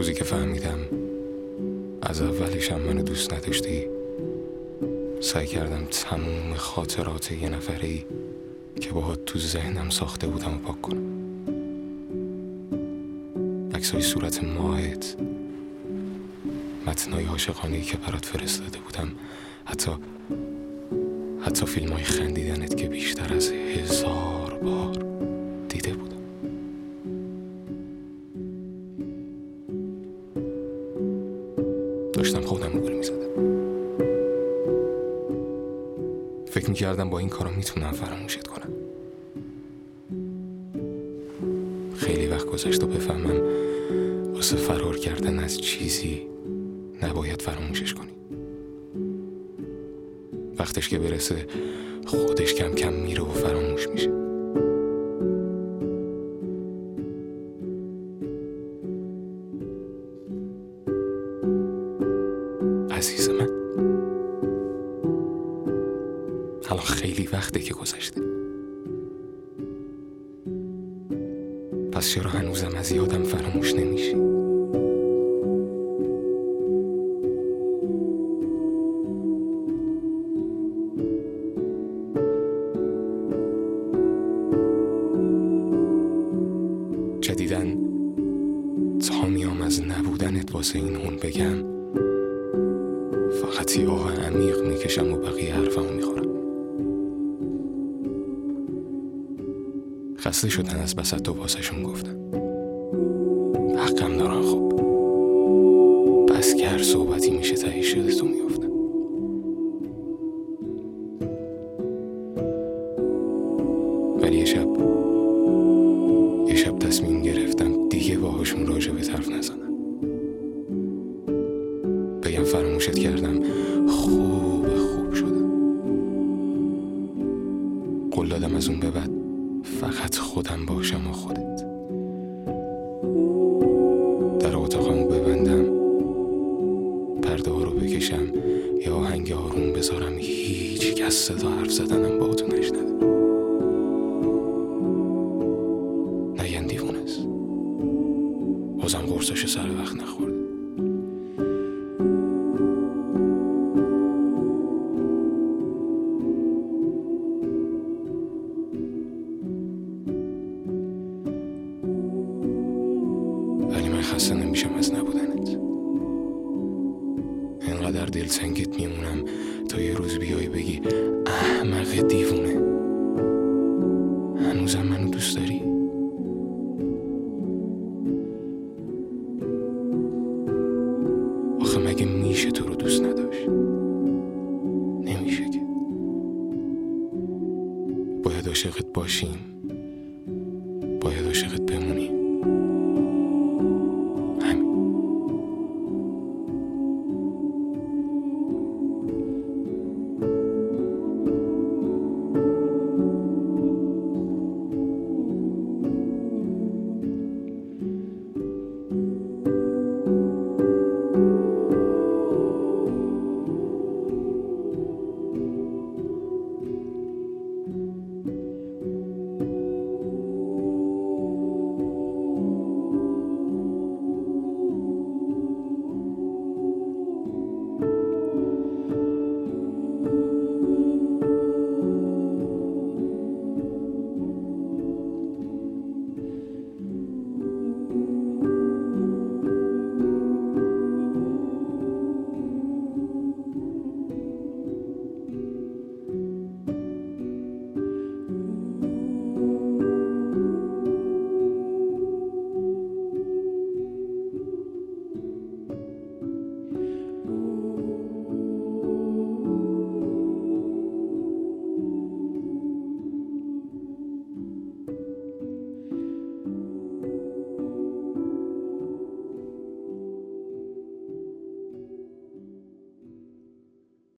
روزی که فهمیدم از اولش هم منو دوست نداشتی سعی کردم تموم خاطرات یه نفری که باهات تو ذهنم ساخته بودم و پاک کنم. عکسای صورت ماهت متنای عاشقانه که برات فرستاده بودم حتی حتی فیلم های خندیدنت که بیشتر از هزار بار دیده بودم. داشتم خودم رو گل می‌زدم. فکر می‌کردم با این کارا می‌تونم فراموشت کنم. خیلی وقت گذشت و بفهمم واسه فرار کردن از چیزی نباید فراموشش کنی. وقتش که برسه خودش کم کم میره و فراموش میشه. عزیز من. وقته که گذشته. پس چرا هنوزم از یادم فراموش نمیشی؟ جدیدن تا میام از نبودنت واسه این هون بگم. فقط یه آه عمیق می‌کشم و بقیه حرفمو می‌خورم. خسته شدن از بسط و واسهشون گفتم. حقم دارن خب بس که هر صحبتی میشه تهیش تو میافتم. ولی یه شب یه شب تصمیم گرفتم دیگه باهاشون راجع به حرف نزنم. بگم فراموشت کردم خوب خوب شدم. قول دادم از اون به بعد فقط خودم باشم و خودت. در اتاقمو ببندم. پرده رو بکشم. یا آهنگ آروم بذارم. هیچ کس صدا حرف زدنم با تو نشنوه. نگن دیوونه است بازم قرصاشو سر وقت نخورد. خسته نمیشم از نبودنت. اینقدر دلتنگت میمونم تا یه روز بیای بگی احمق دیوونه. هنوزم منو دوست داری؟ آخه مگه میشه تو رو دوست نداشت؟ نمیشه که. باید عاشقت باشیم. باید عاشقت بمونیم.